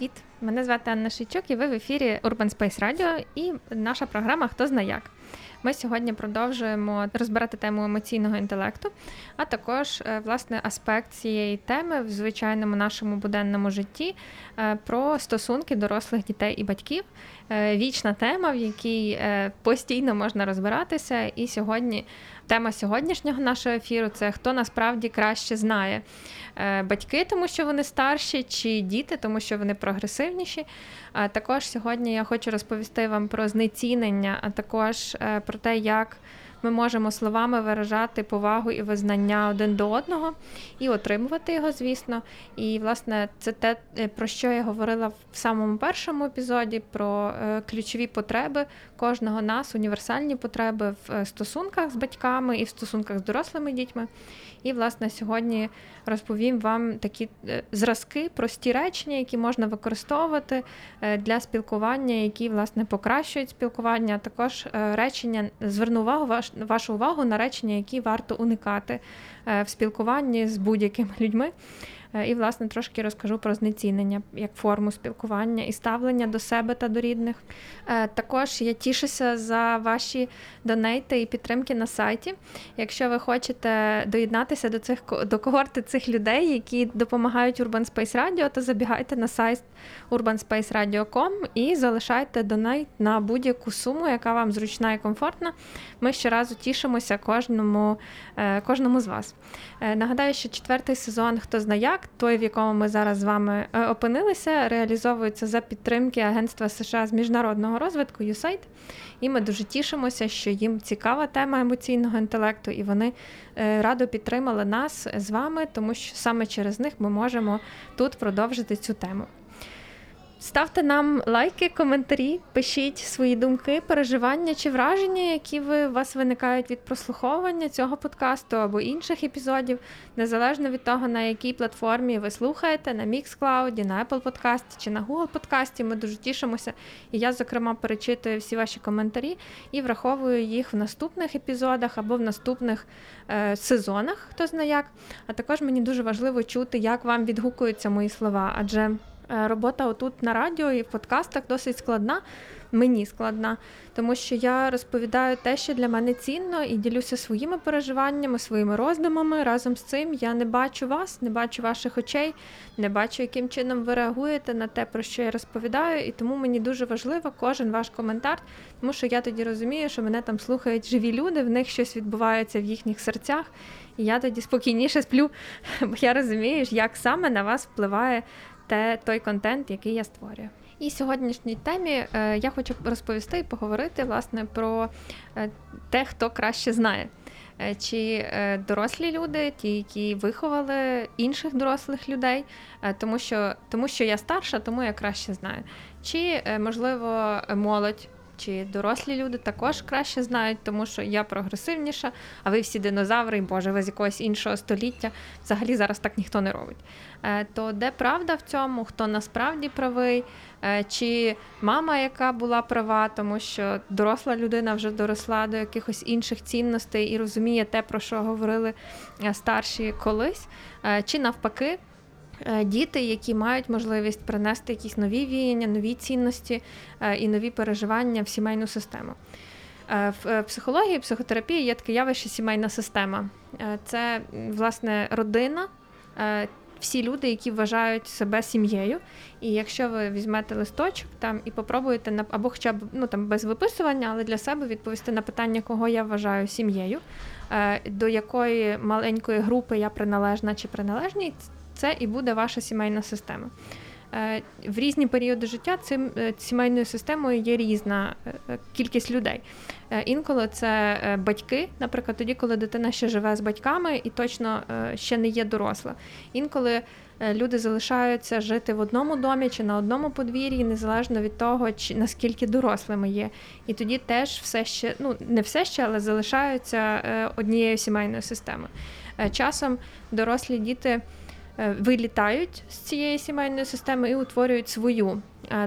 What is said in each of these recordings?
Привіт! Мене звати Анна Шийчук і ви в ефірі Urban Space Radio і наша програма Хто зна як. Ми сьогодні продовжуємо розбирати тему емоційного інтелекту, а також е, власне аспект цієї теми в звичайному нашому буденному житті е, про стосунки дорослих дітей і батьків. Е, вічна тема, в якій постійно можна розбиратися. І сьогодні тема сьогоднішнього нашого ефіру це хто насправді краще знає батьки, тому що вони старші, чи діти, тому що вони прогресивніші. А також сьогодні я хочу розповісти вам про знецінення, а також про те, як ми можемо словами виражати повагу і визнання один до одного і отримувати його, звісно. І, власне, це те, е, про що я говорила в самому першому епізоді: про е, ключові потреби кожного нас, універсальні потреби в е, стосунках з батьками і в стосунках з дорослими дітьми. І, власне, сьогодні розповім вам такі зразки, прості речення, які можна використовувати для спілкування, які власне покращують спілкування. Також речення зверну увагу ваш вашу увагу на речення, які варто уникати в спілкуванні з будь-якими людьми. Е, і, власне, трошки розкажу про знецінення як форму спілкування і ставлення до себе та до рідних. Е, також я тішуся за ваші донейти і підтримки на сайті. Якщо ви хочете доєднатися до цих до когорти цих людей, які допомагають Urban Space Radio, то забігайте на сайт urbanspaceradio.com і залишайте донейт на будь-яку суму, яка вам зручна і комфортна. Ми щоразу тішимося кожному, е, кожному з вас. Нагадаю, що четвертий сезон хто знає як той, в якому ми зараз з вами е, опинилися, реалізовується за підтримки Агентства США з міжнародного розвитку USAID. І ми дуже тішимося, що їм цікава тема емоційного інтелекту, і вони е, радо підтримали нас з вами, тому що саме через них ми можемо тут продовжити цю тему. Ставте нам лайки, коментарі, пишіть свої думки, переживання чи враження, які ви, у вас виникають від прослуховування цього подкасту або інших епізодів, незалежно від того, на якій платформі ви слухаєте, на Mixcloud, на Apple Podcast чи на Google Podcast. Ми дуже тішимося. І я, зокрема, перечитую всі ваші коментарі і враховую їх в наступних епізодах або в наступних е, сезонах, хто знає як. А також мені дуже важливо чути, як вам відгукуються мої слова, адже. Е, робота отут на радіо і в подкастах досить складна. Мені складна, тому що я розповідаю те, що для мене цінно, і ділюся своїми переживаннями, своїми роздумами. Разом з цим я не бачу вас, не бачу ваших очей, не бачу, яким чином ви реагуєте на те, про що я розповідаю. І тому мені дуже важливо кожен ваш коментар, тому що я тоді розумію, що мене там слухають живі люди, в них щось відбувається в їхніх серцях. І я тоді спокійніше сплю, бо я розумію, як саме на вас впливає те, той контент, який я створюю. І сьогоднішній темі е, я хочу розповісти і поговорити власне про е, те, хто краще знає. Е, чи дорослі люди, ті, які виховали інших дорослих людей, тому що тому що я старша, тому я краще знаю. Чи можливо молодь чи дорослі люди також краще знають, тому що я прогресивніша, а ви всі динозаври, і Боже, ви з якогось іншого століття. Взагалі зараз так ніхто не робить. Е, то де правда в цьому, хто насправді правий, е, чи мама, яка була права, тому що доросла людина вже доросла до якихось інших цінностей і розуміє те, про що говорили е, старші колись, чи навпаки. Е, діти, які мають можливість принести якісь нові віяння, нові цінності е, і нові переживання в сімейну систему. Е, в психології, психотерапії є таке явище сімейна система. Це власне родина. Всі люди, які вважають себе сім'єю, і якщо ви візьмете листочок там і попробуєте на або хоча б ну там без виписування, але для себе відповісти на питання, кого я вважаю сім'єю, до якої маленької групи я приналежна чи приналежний, це і буде ваша сімейна система. Е, в різні періоди життя цим е, сімейною системою є різна е, кількість людей. Інколи це батьки, наприклад, тоді, коли дитина ще живе з батьками і точно ще не є доросла. Інколи е, люди залишаються жити в одному домі чи на одному подвір'ї, незалежно від того, чи наскільки дорослими є. І тоді теж все ще, ну не все ще, але залишаються е, однією сімейною системою. Часом дорослі діти вилітають з цієї сімейної системи і утворюють свою.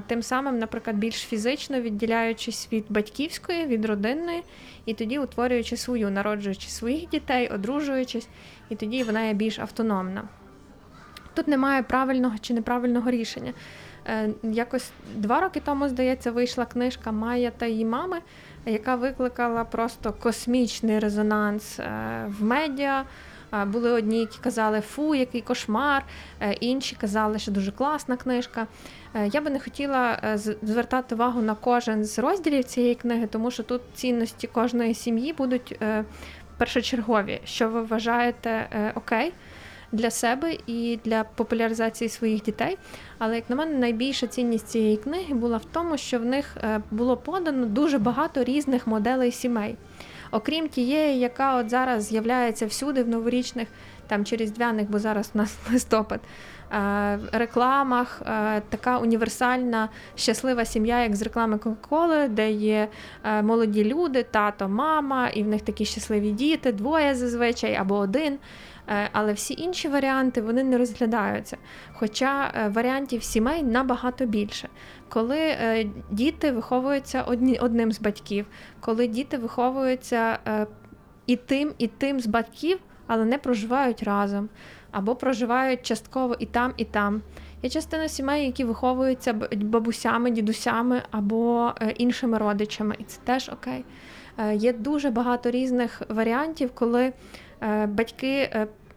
Тим самим, наприклад, більш фізично відділяючись від батьківської, від родинної, і тоді утворюючи свою, народжуючи своїх дітей, одружуючись, і тоді вона є більш автономна. Тут немає правильного чи неправильного рішення. Е, якось два роки тому, здається, вийшла книжка Майя та її мами, яка викликала просто космічний резонанс е, в медіа. Були одні, які казали Фу, який кошмар, е, інші казали, що дуже класна книжка. Е, я би не хотіла е, звертати увагу на кожен з розділів цієї книги, тому що тут цінності кожної сім'ї будуть першочергові, що ви вважаєте окей. Для себе і для популяризації своїх дітей. Але, як на мене, найбільша цінність цієї книги була в тому, що в них було подано дуже багато різних моделей сімей окрім тієї, яка от зараз з'являється всюди в новорічних там чи різдвяних, бо зараз у нас листопад. Е, рекламах е, така універсальна щаслива сім'я, як з реклами Кока-Коли, де є е, молоді люди, тато, мама, і в них такі щасливі діти, двоє зазвичай або один. Але всі інші варіанти вони не розглядаються. Хоча варіантів сімей набагато більше коли е, діти виховуються одним з батьків, коли діти виховуються е, і тим, і тим з батьків, але не проживають разом, або проживають частково і там, і там. Є частина сімей, які виховуються бабусями, дідусями або е, іншими родичами, і це теж окей. Е, є дуже багато різних варіантів, коли е, батьки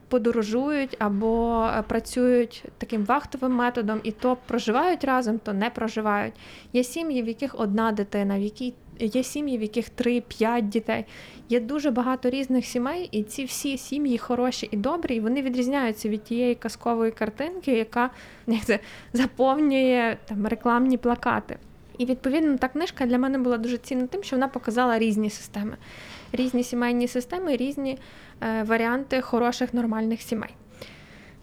подорожують або е, працюють таким вахтовим методом, і то проживають разом, то не проживають. Є сім'ї, в яких одна дитина, в якій є сім'ї, в яких три-п'ять дітей. Є дуже багато різних сімей, і ці всі сім'ї хороші і добрі, і вони відрізняються від тієї казкової картинки, яка як це, заповнює там рекламні плакати. І відповідно та книжка для мене була дуже цінна тим, що вона показала різні системи, різні сімейні системи, різні е, варіанти хороших нормальних сімей.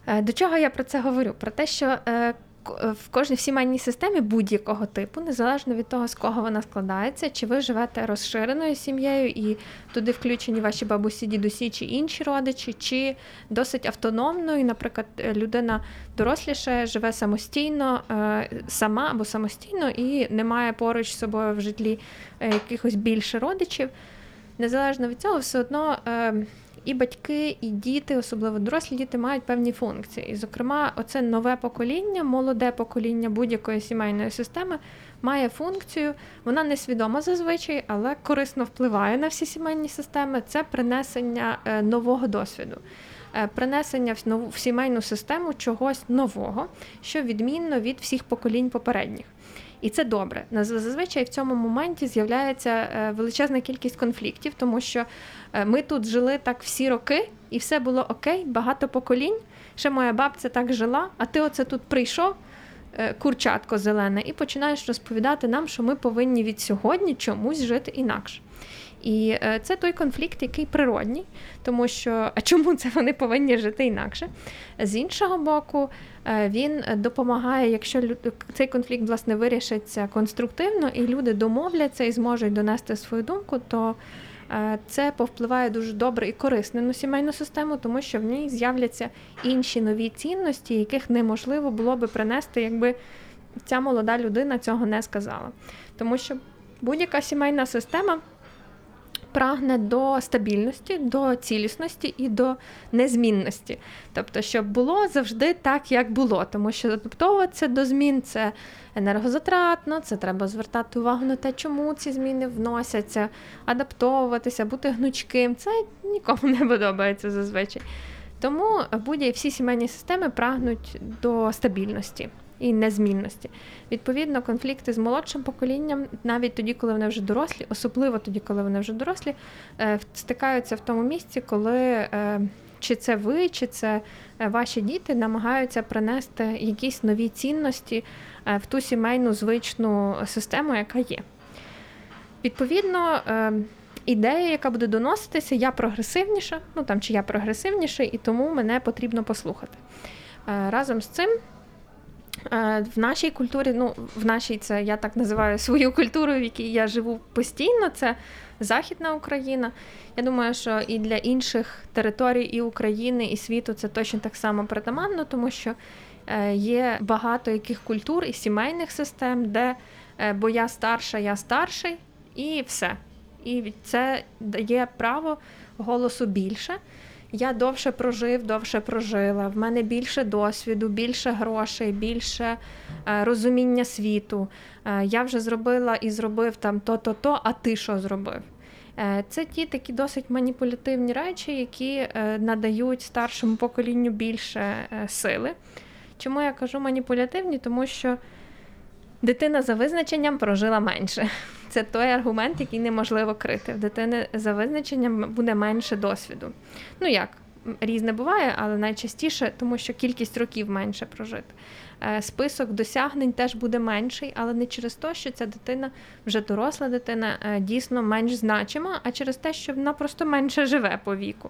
Е, до чого я про це говорю? Про те, що е, в кожній сімейній системі будь-якого типу, незалежно від того, з кого вона складається, чи ви живете розширеною сім'єю, і туди включені ваші бабусі, дідусі чи інші родичі, чи досить автономною, наприклад, людина доросліша живе самостійно, е, сама або самостійно і не має поруч з собою в житлі е, якихось більше родичів. Незалежно від цього, все одно е, і батьки, і діти, особливо дорослі діти, мають певні функції. І, зокрема, оце нове покоління, молоде покоління будь-якої сімейної системи має функцію, вона несвідома зазвичай, але корисно впливає на всі сімейні системи. Це принесення е, нового досвіду. Е, принесення в сімейну систему чогось нового, що відмінно від всіх поколінь попередніх. І це добре. Зазвичай в цьому моменті з'являється е, величезна кількість конфліктів, тому що е, ми тут жили так всі роки, і все було окей, багато поколінь. Ще моя бабця так жила, а ти оце тут прийшов. Е, курчатко зелене, і починаєш розповідати нам, що ми повинні від сьогодні чомусь жити інакше. І е, це той конфлікт, який природній, тому що а чому це вони повинні жити інакше? З іншого боку, е, він допомагає, якщо цей конфлікт власне вирішиться конструктивно, і люди домовляться і зможуть донести свою думку, то е, це повпливає дуже добре і корисно на сімейну систему, тому що в ній з'являться інші нові цінності, яких неможливо було би принести, якби ця молода людина цього не сказала. Тому що будь-яка сімейна система прагне до стабільності, до цілісності і до незмінності. Тобто, щоб було завжди так, як було, тому що адаптовуватися до змін це енергозатратно, це треба звертати увагу на те, чому ці зміни вносяться, адаптовуватися, бути гнучким. Це нікому не подобається зазвичай. Тому будь-які всі сімейні системи прагнуть до стабільності і незмінності. Відповідно, конфлікти з молодшим поколінням, навіть тоді, коли вони вже дорослі, особливо тоді, коли вони вже дорослі, е, стикаються в тому місці, коли е, чи це ви, чи це е, ваші діти намагаються принести якісь нові цінності в ту сімейну звичну систему, яка є. Відповідно. Ідея, яка буде доноситися, я прогресивніша, ну там чи я прогресивніша, і тому мене потрібно послухати. Разом з цим. В нашій культурі, ну в нашій це я так називаю свою культуру, в якій я живу постійно. Це Західна Україна. Я думаю, що і для інших територій і України, і світу це точно так само притаманно, тому що е, є багато яких культур і сімейних систем, де е, бо я старша, я старший, і все. І це дає право голосу більше. Я довше прожив, довше прожила. В мене більше досвіду, більше грошей, більше е, розуміння світу. Е, я вже зробила і зробив там то-то, то а ти що зробив? Е, це ті такі досить маніпулятивні речі, які надають старшому поколінню більше сили. Чому я кажу маніпулятивні? Тому що дитина за визначенням прожила менше. Це той аргумент, який неможливо крити. В дитини за визначенням буде менше досвіду. Ну як? Різне буває, але найчастіше, тому що кількість років менше прожити. Е, список досягнень теж буде менший, але не через те, що ця дитина вже доросла дитина е, дійсно менш значима, а через те, що вона просто менше живе по віку.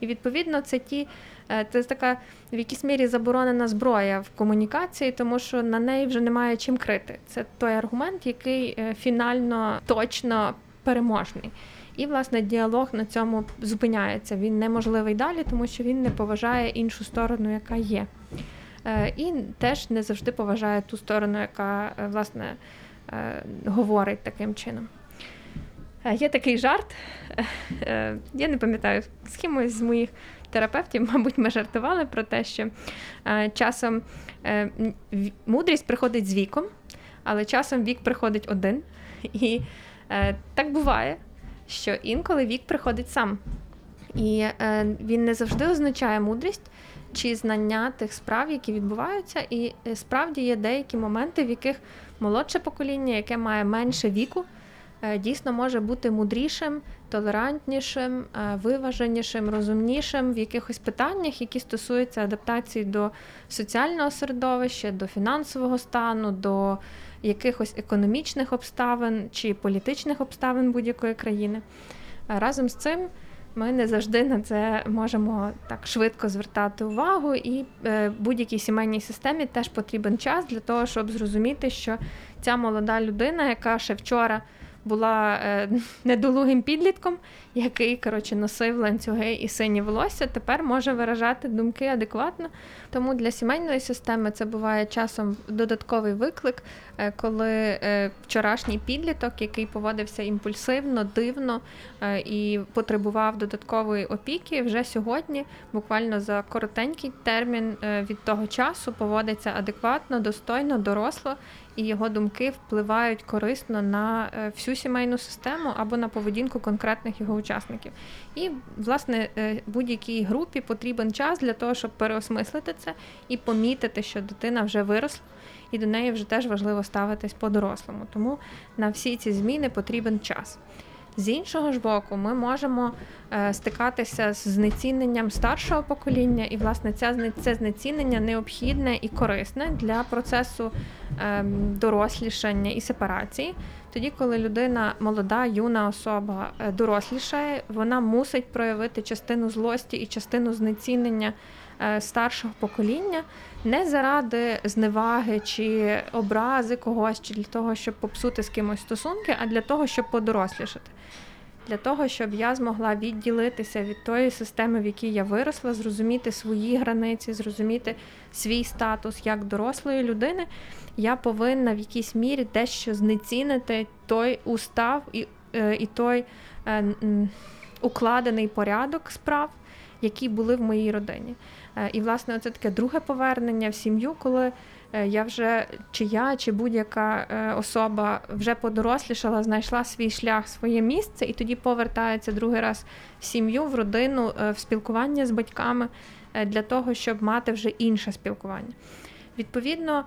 І відповідно це ті. Е, це така в якійсь мірі заборонена зброя в комунікації, тому що на неї вже немає чим крити. Це той аргумент, який фінально точно переможний. І, власне, діалог на цьому зупиняється. Він неможливий далі, тому що він не поважає іншу сторону, яка є. Е, і теж не завжди поважає ту сторону, яка е, власне е, говорить таким чином. Є такий жарт, я не пам'ятаю, з кимось з моїх терапевтів, мабуть, ми жартували про те, що часом мудрість приходить з віком, але часом вік приходить один. І так буває, що інколи вік приходить сам. І він не завжди означає мудрість чи знання тих справ, які відбуваються, і е, справді є деякі моменти, в яких молодше покоління, яке має менше віку, е, дійсно може бути мудрішим, толерантнішим, е, виваженішим, розумнішим в якихось питаннях, які стосуються адаптації до соціального середовища, до фінансового стану, до якихось економічних обставин чи політичних обставин будь-якої країни. Разом з цим. Ми не завжди на це можемо так швидко звертати увагу, і е, будь-якій сімейній системі теж потрібен час для того, щоб зрозуміти, що ця молода людина, яка ще вчора була е, недолугим підлітком, який коротше, носив ланцюги і сині волосся, тепер може виражати думки адекватно. Тому для сімейної системи це буває часом додатковий виклик, е, коли е, вчорашній підліток, який поводився імпульсивно, дивно і потребував додаткової опіки, вже сьогодні, буквально за коротенький термін від того часу, поводиться адекватно, достойно, доросло і його думки впливають корисно на е, всю сімейну систему або на поведінку конкретних його учасників. І, власне, е, будь-якій групі потрібен час для того, щоб переосмислити це і помітити, що дитина вже виросла. І до неї вже теж важливо ставитись по-дорослому. Тому на всі ці зміни потрібен час. З іншого ж боку, ми можемо е, стикатися з знеціненням старшого покоління, і, власне, це знецінення необхідне і корисне для процесу ем, дорослішання і сепарації. Тоді, коли людина молода, юна особа е, дорослішає, вона мусить проявити частину злості і частину знецінення е, старшого покоління не заради зневаги чи образи когось, чи для того, щоб попсути з кимось стосунки, а для того, щоб подорослішати. Для того, щоб я змогла відділитися від тої системи, в якій я виросла, зрозуміти свої границі, зрозуміти свій статус як дорослої людини, я повинна в якійсь мірі дещо знецінити той устав і е, і той е, укладений порядок справ, які були в моїй родині. Е, і, власне, це таке друге повернення в сім'ю, коли я вже чи я, чи будь-яка е, особа вже подорослішала, знайшла свій шлях, своє місце, і тоді повертається другий раз в сім'ю, в родину, в спілкування з батьками для того, щоб мати вже інше спілкування. Відповідно.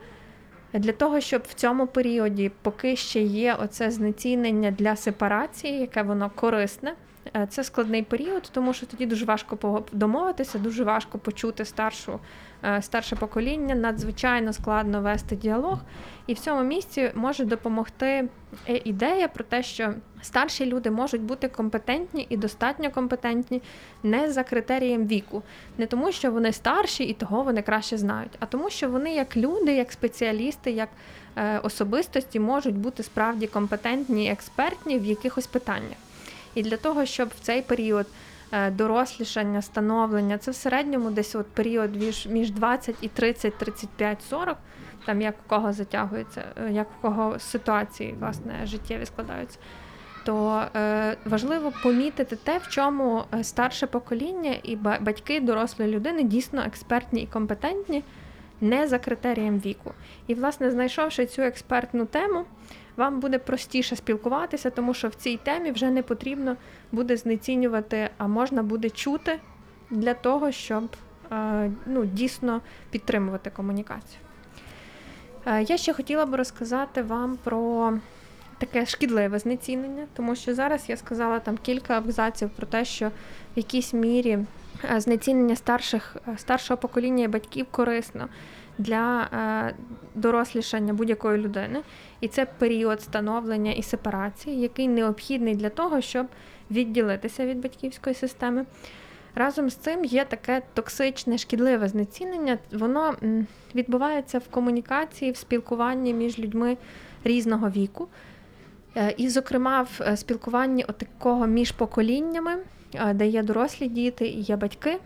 Для того, щоб в цьому періоді, поки ще є оце знецінення для сепарації, яке воно корисне, Е, це складний період, тому що тоді дуже важко домовитися, дуже важко почути старшу, е, старше покоління, надзвичайно складно вести діалог. І в цьому місці може допомогти е, ідея про те, що старші люди можуть бути компетентні і достатньо компетентні не за критерієм віку, не тому, що вони старші і того вони краще знають, а тому, що вони як люди, як спеціалісти, як особистості можуть бути справді компетентні, експертні в якихось питаннях. І для того, щоб в цей період е, дорослішання, становлення, це в середньому десь от період між між 20 і 30, 35, 40, там як у кого затягується, е, як у кого ситуації власне життєві складаються. То е, важливо помітити те, в чому е, старше покоління і батьки дорослої людини дійсно експертні і компетентні, не за критерієм віку. І, власне, знайшовши цю експертну тему, вам буде простіше спілкуватися, тому що в цій темі вже не потрібно буде знецінювати, а можна буде чути для того, щоб е, ну, дійсно підтримувати комунікацію. Е, я ще хотіла би розказати вам про таке шкідливе знецінення, тому що зараз я сказала там кілька абзаців про те, що в якійсь мірі знецінення старших, старшого покоління і батьків корисно для е, дорослішання будь-якої людини, і це період становлення і сепарації, який необхідний для того, щоб відділитися від батьківської системи. Разом з цим є таке токсичне, шкідливе знецінення. Воно відбувається в комунікації, в спілкуванні між людьми різного віку. Е, і, зокрема, в е, спілкуванні такого між поколіннями, де є дорослі діти і є батьки.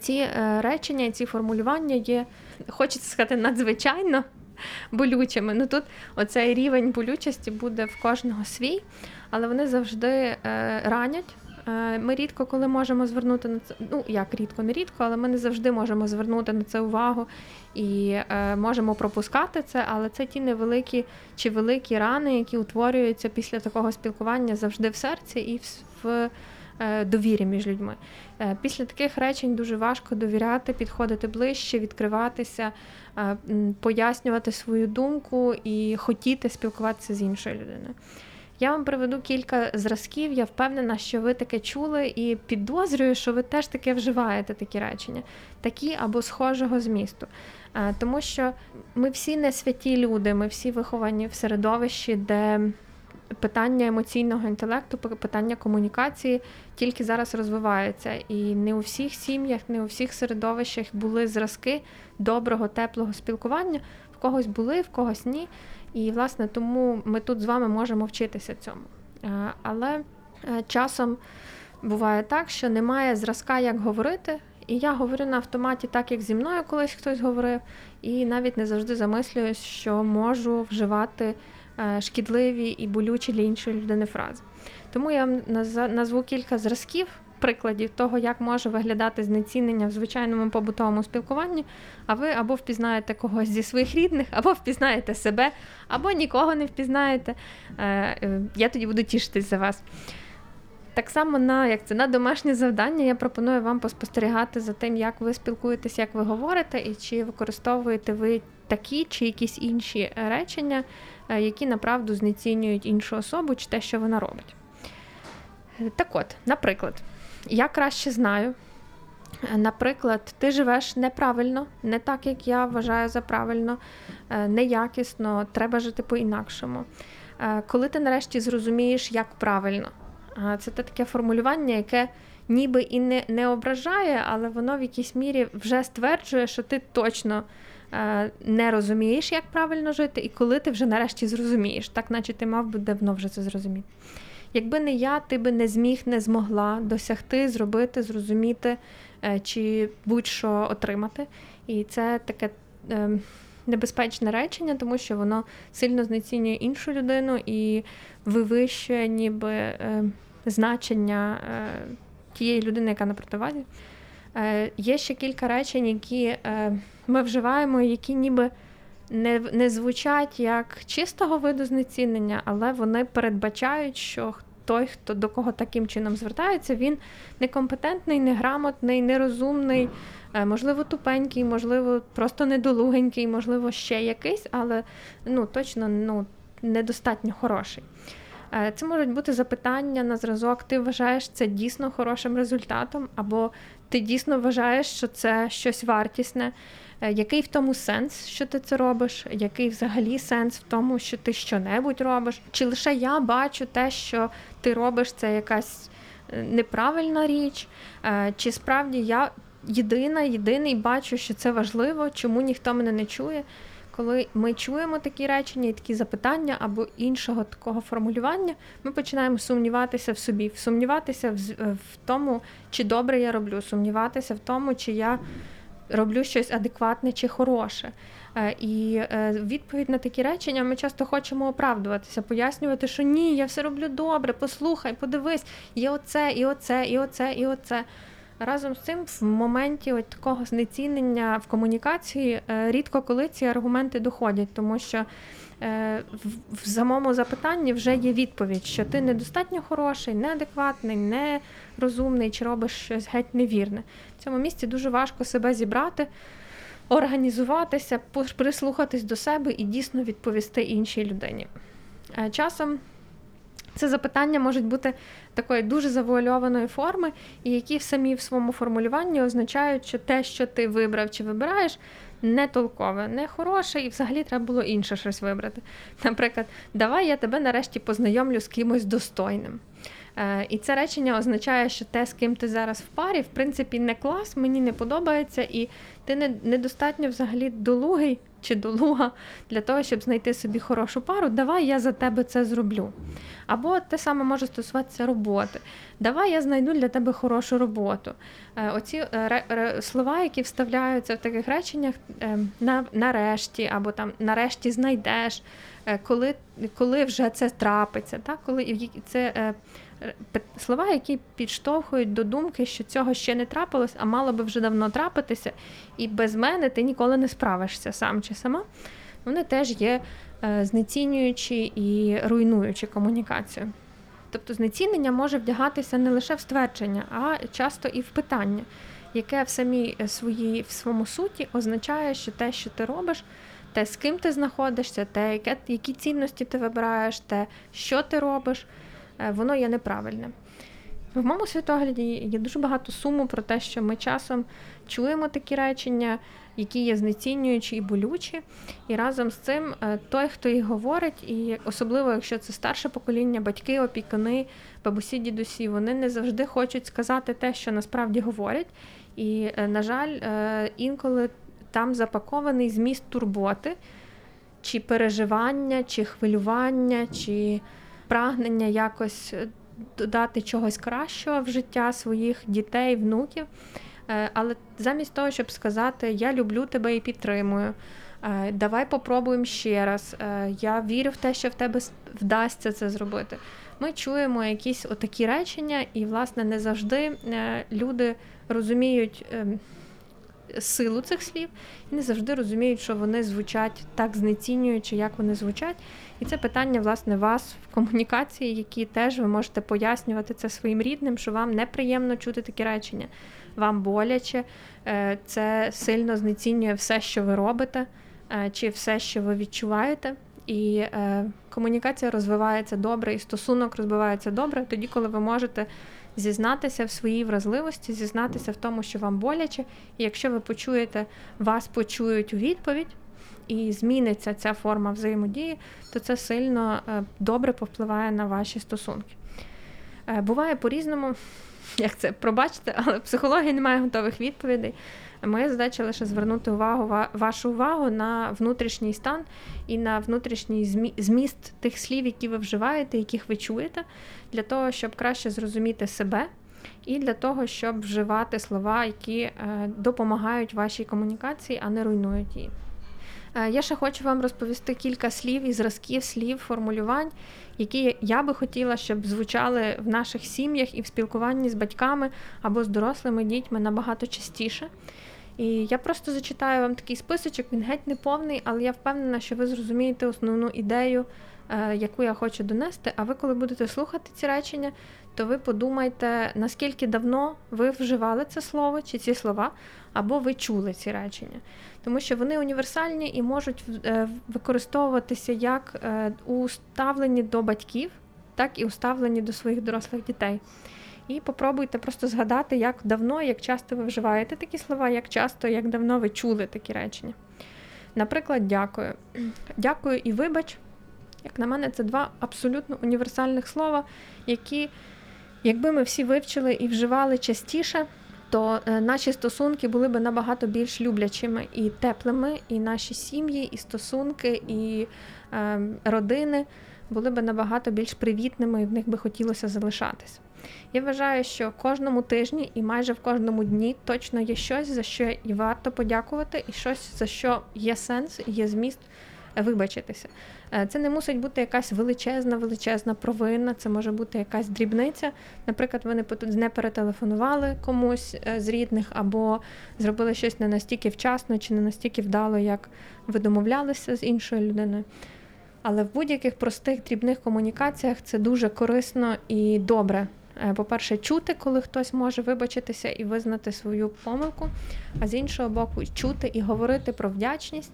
Ці речення, ці формулювання є хочеться сказати, надзвичайно болючими. Ну тут оцей рівень болючості буде в кожного свій, але вони завжди е, ранять. Е, ми рідко коли можемо звернути на це, ну як рідко, не рідко, але ми не завжди можемо звернути на це увагу і е, можемо пропускати це, але це ті невеликі чи великі рани, які утворюються після такого спілкування завжди в серці і в. в Е, довірі між людьми. Е, після таких речень дуже важко довіряти, підходити ближче, відкриватися, е, пояснювати свою думку і хотіти спілкуватися з іншою людиною. Я вам приведу кілька зразків. Я впевнена, що ви таке чули, і підозрюю, що ви теж таке вживаєте такі речення, такі або схожого змісту. Тому що ми всі не святі люди, ми всі виховані в середовищі, де питання емоційного інтелекту, питання комунікації тільки зараз розвиваються. І не у всіх сім'ях, не у всіх середовищах були зразки доброго, теплого спілкування. В когось були, в когось ні. І, власне, тому ми тут з вами можемо вчитися цьому. Е, але е, часом буває так, що немає зразка, як говорити. І я говорю на автоматі, так як зі мною колись хтось говорив, і навіть не завжди замислююсь, що можу вживати шкідливі і болючі для іншої людини фрази. Тому я вам назву кілька зразків. Прикладів того, як може виглядати знецінення в звичайному побутовому спілкуванні, а ви або впізнаєте когось зі своїх рідних, або впізнаєте себе, або нікого не впізнаєте. Е, е, я тоді буду тішитись за вас. Так само на як це на домашнє завдання я пропоную вам поспостерігати за тим, як ви спілкуєтесь, як ви говорите, і чи використовуєте ви такі чи якісь інші речення, Е, які направду знецінюють іншу особу чи те, що вона робить. Е, так от, наприклад, я краще знаю. Е, наприклад, ти живеш неправильно, не так, як я вважаю за правильно, неякісно, треба жити по-інакшому. Коли ти нарешті зрозумієш, як правильно, це таке формулювання, яке ніби і не не ображає, але воно в якійсь мірі вже стверджує, що ти точно Е, не розумієш, як правильно жити, і коли ти вже нарешті зрозумієш, так наче ти мав би давно вже це зрозуміти. Якби не я, ти би не зміг, не змогла досягти, зробити, зрозуміти е, чи будь-що отримати. І це таке е, небезпечне речення, тому що воно сильно знецінює іншу людину і вивищує ніби значення тієї людини, яка на противаді. Є ще кілька речень, які ми вживаємо, які ніби не не звучать як чистого виду знецінення, але вони передбачають, що той, хто до кого таким чином звертається, він некомпетентний, неграмотний, нерозумний, е, можливо, тупенький, можливо, просто недолугенький, можливо, ще якийсь, але ну, точно ну, недостатньо хороший. Е, це можуть бути запитання на зразок, ти вважаєш це дійсно хорошим результатом, або ти дійсно вважаєш, що це щось вартісне. Е, який в тому сенс, що ти це робиш? Який взагалі сенс в тому, що ти що-небудь робиш? Чи лише я бачу те, що ти робиш, це якась е, неправильна річ? Чи справді я єдина, єдиний бачу, що це важливо, чому ніхто мене не чує? Коли ми чуємо такі речення і такі запитання або іншого такого формулювання, ми починаємо сумніватися в собі, сумніватися в, в тому, чи добре я роблю, сумніватися в тому, чи я роблю щось адекватне чи хороше. Е, і е, відповідь на такі речення ми часто хочемо оправдуватися, пояснювати, що ні, я все роблю добре, послухай, подивись, є оце, і оце, і оце, і оце. Разом з цим, в моменті от такого знецінення в комунікації е, рідко коли ці аргументи доходять, тому що е, в самому запитанні вже є відповідь, що ти недостатньо хороший, неадекватний, нерозумний чи робиш щось геть невірне. В цьому місці дуже важко себе зібрати, організуватися, прислухатись до себе і дійсно відповісти іншій людині. Е, часом це запитання можуть бути такої дуже завуальованої форми, і які самі в своєму формулюванні означають, що те, що ти вибрав чи вибираєш, не толкове, не хороше, і взагалі треба було інше щось вибрати. Наприклад, давай я тебе нарешті познайомлю з кимось достойним. Е, і це речення означає, що те, з ким ти зараз в парі, в принципі, не клас, мені не подобається, і ти не, недостатньо взагалі долугий чи долуга для того, щоб знайти собі хорошу пару. Давай я за тебе це зроблю. Або те саме може стосуватися роботи. Давай я знайду для тебе хорошу роботу. Е, оці е, слова, які вставляються в таких реченнях, нарешті, або там нарешті знайдеш, коли коли вже це трапиться, так? коли це слова, які підштовхують до думки, що цього ще не трапилось, а мало би вже давно трапитися, і без мене ти ніколи не справишся сам чи сама. Вони теж є е, знецінюючі і руйнуючі комунікацію. Тобто знецінення може вдягатися не лише в ствердження, а часто і в питання, яке в самій е, своїй в своєму суті означає, що те, що ти робиш, те, з ким ти знаходишся, те, яке, які цінності ти вибираєш, те, що ти робиш. Е, воно є неправильне. В моєму світогляді є дуже багато суму про те, що ми часом чуємо такі речення, які є знецінюючі і болючі. І разом з цим е, той, хто їх говорить, і особливо, якщо це старше покоління, батьки, опікуни, бабусі, дідусі, вони не завжди хочуть сказати те, що насправді говорять. І, е, на жаль, інколи там запакований зміст турботи, чи переживання, чи хвилювання, чи прагнення якось е, додати чогось кращого в життя своїх дітей, внуків. Е, але замість того, щоб сказати Я люблю тебе і підтримую. Е, давай попробуємо ще раз. Я вірю в те, що в тебе вдасться це зробити. Ми чуємо якісь отакі речення, і, власне, не завжди люди розуміють ем, силу цих слів і не завжди розуміють, що вони звучать так знецінюючи, як вони звучать. І це питання, власне, вас в комунікації, які теж ви можете пояснювати це своїм рідним, що вам неприємно чути такі речення, вам боляче, е, це сильно знецінює все, що ви робите, е, чи все, що ви відчуваєте. І е, комунікація розвивається добре, і стосунок розвивається добре, тоді, коли ви можете зізнатися в своїй вразливості, зізнатися в тому, що вам боляче, і якщо ви почуєте, вас почують у відповідь. І зміниться ця форма взаємодії, то це сильно е, добре повпливає на ваші стосунки. Е, буває по-різному, як це пробачте, але психологія не немає готових відповідей. Моя задача лише звернути увагу вашу увагу на внутрішній стан і на внутрішній зміст тих слів, які ви вживаєте, яких ви чуєте, для того, щоб краще зрозуміти себе, і для того, щоб вживати слова, які е, допомагають вашій комунікації, а не руйнують її. Е, я ще хочу вам розповісти кілька слів і зразків слів, формулювань, які я би хотіла, щоб звучали в наших сім'ях і в спілкуванні з батьками або з дорослими дітьми набагато частіше. І я просто зачитаю вам такий списочок, він геть не повний, але я впевнена, що ви зрозумієте основну ідею, е, яку я хочу донести. А ви, коли будете слухати ці речення, то ви подумайте, наскільки давно ви вживали це слово чи ці слова, або ви чули ці речення. Тому що вони універсальні і можуть е, використовуватися як е, у ставленні до батьків так і у ставленні до своїх дорослих дітей. І попробуйте просто згадати, як давно, як часто ви вживаєте такі слова, як часто, як давно ви чули такі речення. Наприклад, дякую. Дякую і вибач. Як на мене, це два абсолютно універсальних слова, які, якби ми всі вивчили і вживали частіше, то е, наші стосунки були б набагато більш люблячими і теплими, і наші сім'ї, і стосунки, і е, родини були б набагато більш привітними, і в них би хотілося залишатись. Я вважаю, що кожному тижні і майже в кожному дні точно є щось, за що і варто подякувати, і щось, за що є сенс, є зміст вибачитися. Е, це не мусить бути якась величезна, величезна провина, це може бути якась дрібниця. Наприклад, ви не перетелефонували комусь е, з рідних, або зробили щось не настільки вчасно чи не настільки вдало, як ви домовлялися з іншою людиною. Але в будь-яких простих дрібних комунікаціях це дуже корисно і добре. Е, по-перше, чути, коли хтось може вибачитися і визнати свою помилку, а з іншого боку, чути і говорити про вдячність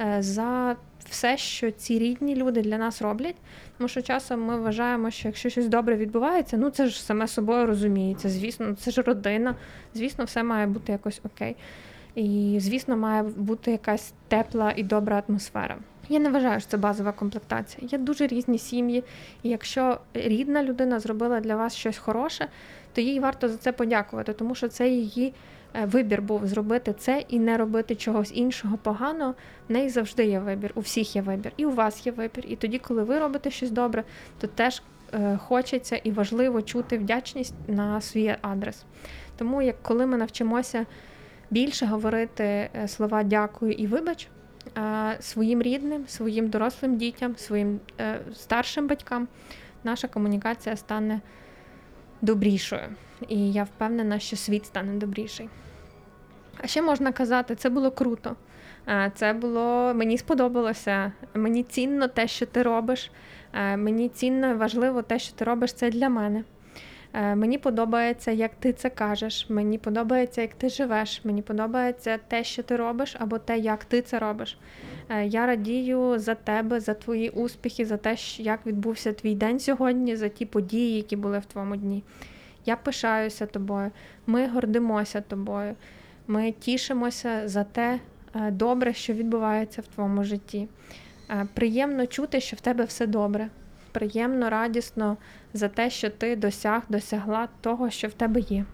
е, за все, що ці рідні люди для нас роблять. Тому що часом ми вважаємо, що якщо щось добре відбувається, ну це ж саме собою розуміється. Звісно, це ж родина, звісно, все має бути якось окей. І, звісно, має бути якась тепла і добра атмосфера. Я не вважаю, що це базова комплектація. Є дуже різні сім'ї, і якщо рідна людина зробила для вас щось хороше, то їй варто за це подякувати, тому що це її е, вибір був зробити це і не робити чогось іншого поганого. В неї завжди є вибір. У всіх є вибір, і у вас є вибір. І тоді, коли ви робите щось добре, то теж е, хочеться і важливо чути вдячність на свій адрес. Тому як коли ми навчимося більше говорити е, слова дякую і вибач своїм рідним, своїм дорослим дітям, своїм е, старшим батькам, наша комунікація стане добрішою. І я впевнена, що світ стане добріший. А ще можна казати, це було круто. Це було мені сподобалося. Мені цінно те, що ти робиш. Мені цінно і важливо те, що ти робиш це для мене. Е, мені подобається, як ти це кажеш. Мені подобається, як ти живеш. Мені подобається те, що ти робиш, або те, як ти це робиш. Е, я радію за тебе, за твої успіхи, за те, як відбувся твій день сьогодні, за ті події, які були в твоєму дні. Я пишаюся тобою, ми гордимося тобою, ми тішимося за те е, добре, що відбувається в твоєму житті. Приємно чути, що в тебе все добре приємно, радісно за те, що ти досяг, досягла того, що в тебе є.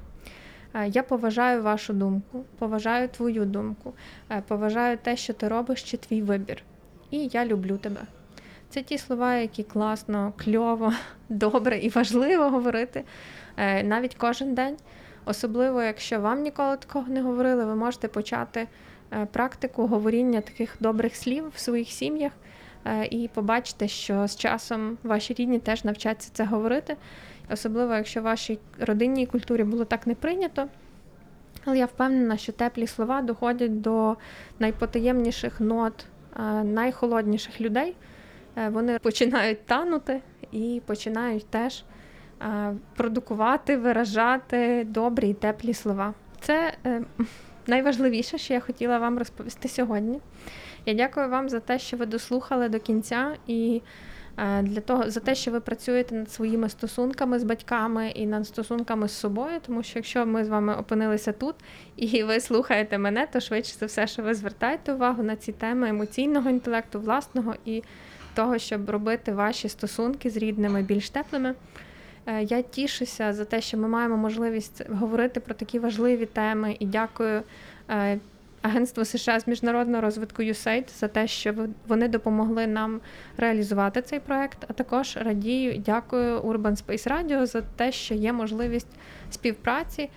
Е, я поважаю вашу думку, поважаю твою думку, е, поважаю те, що ти робиш, чи твій вибір. І я люблю тебе. Це ті слова, які класно, кльово, добре і важливо говорити е, навіть кожен день. Особливо, якщо вам ніколи такого не говорили, ви можете почати практику говоріння таких добрих слів в своїх сім'ях. Е, і побачите, що з часом ваші рідні теж навчаться це говорити, особливо якщо в вашій родинній культурі було так не прийнято. Але я впевнена, що теплі слова доходять до найпотаємніших нот, е, найхолодніших людей. Е, вони починають танути і починають теж продукувати, виражати добрі і теплі слова. Це найважливіше, що я хотіла вам розповісти сьогодні. Я дякую вам за те, що ви дослухали до кінця, і е, для того за те, що ви працюєте над своїми стосунками з батьками і над стосунками з собою. Тому що якщо ми з вами опинилися тут і ви слухаєте мене, то швидше за все, що ви звертаєте увагу на ці теми емоційного інтелекту, власного і того, щоб робити ваші стосунки з рідними більш теплими. Е, я тішуся за те, що ми маємо можливість говорити про такі важливі теми, і дякую е, Агентство США з міжнародного розвитку USAID за те, що вони допомогли нам реалізувати цей проект. А також радію, дякую Urban Space Radio за те, що є можливість співпраці,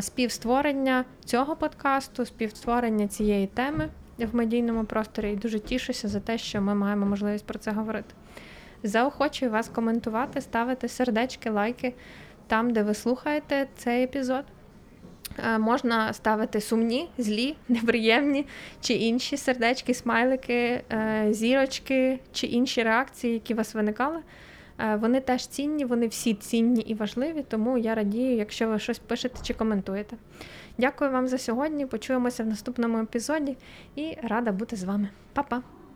співстворення цього подкасту, співстворення цієї теми в медійному просторі. І дуже тішуся за те, що ми маємо можливість про це говорити. Заохочую вас коментувати, ставити сердечки, лайки там, де ви слухаєте цей епізод. Е, можна ставити сумні, злі, неприємні чи інші сердечки, смайлики, е, зірочки чи інші реакції, які у вас виникали. Е, вони теж цінні, вони всі цінні і важливі, тому я радію, якщо ви щось пишете чи коментуєте. Дякую вам за сьогодні. Почуємося в наступному епізоді і рада бути з вами. Па-па!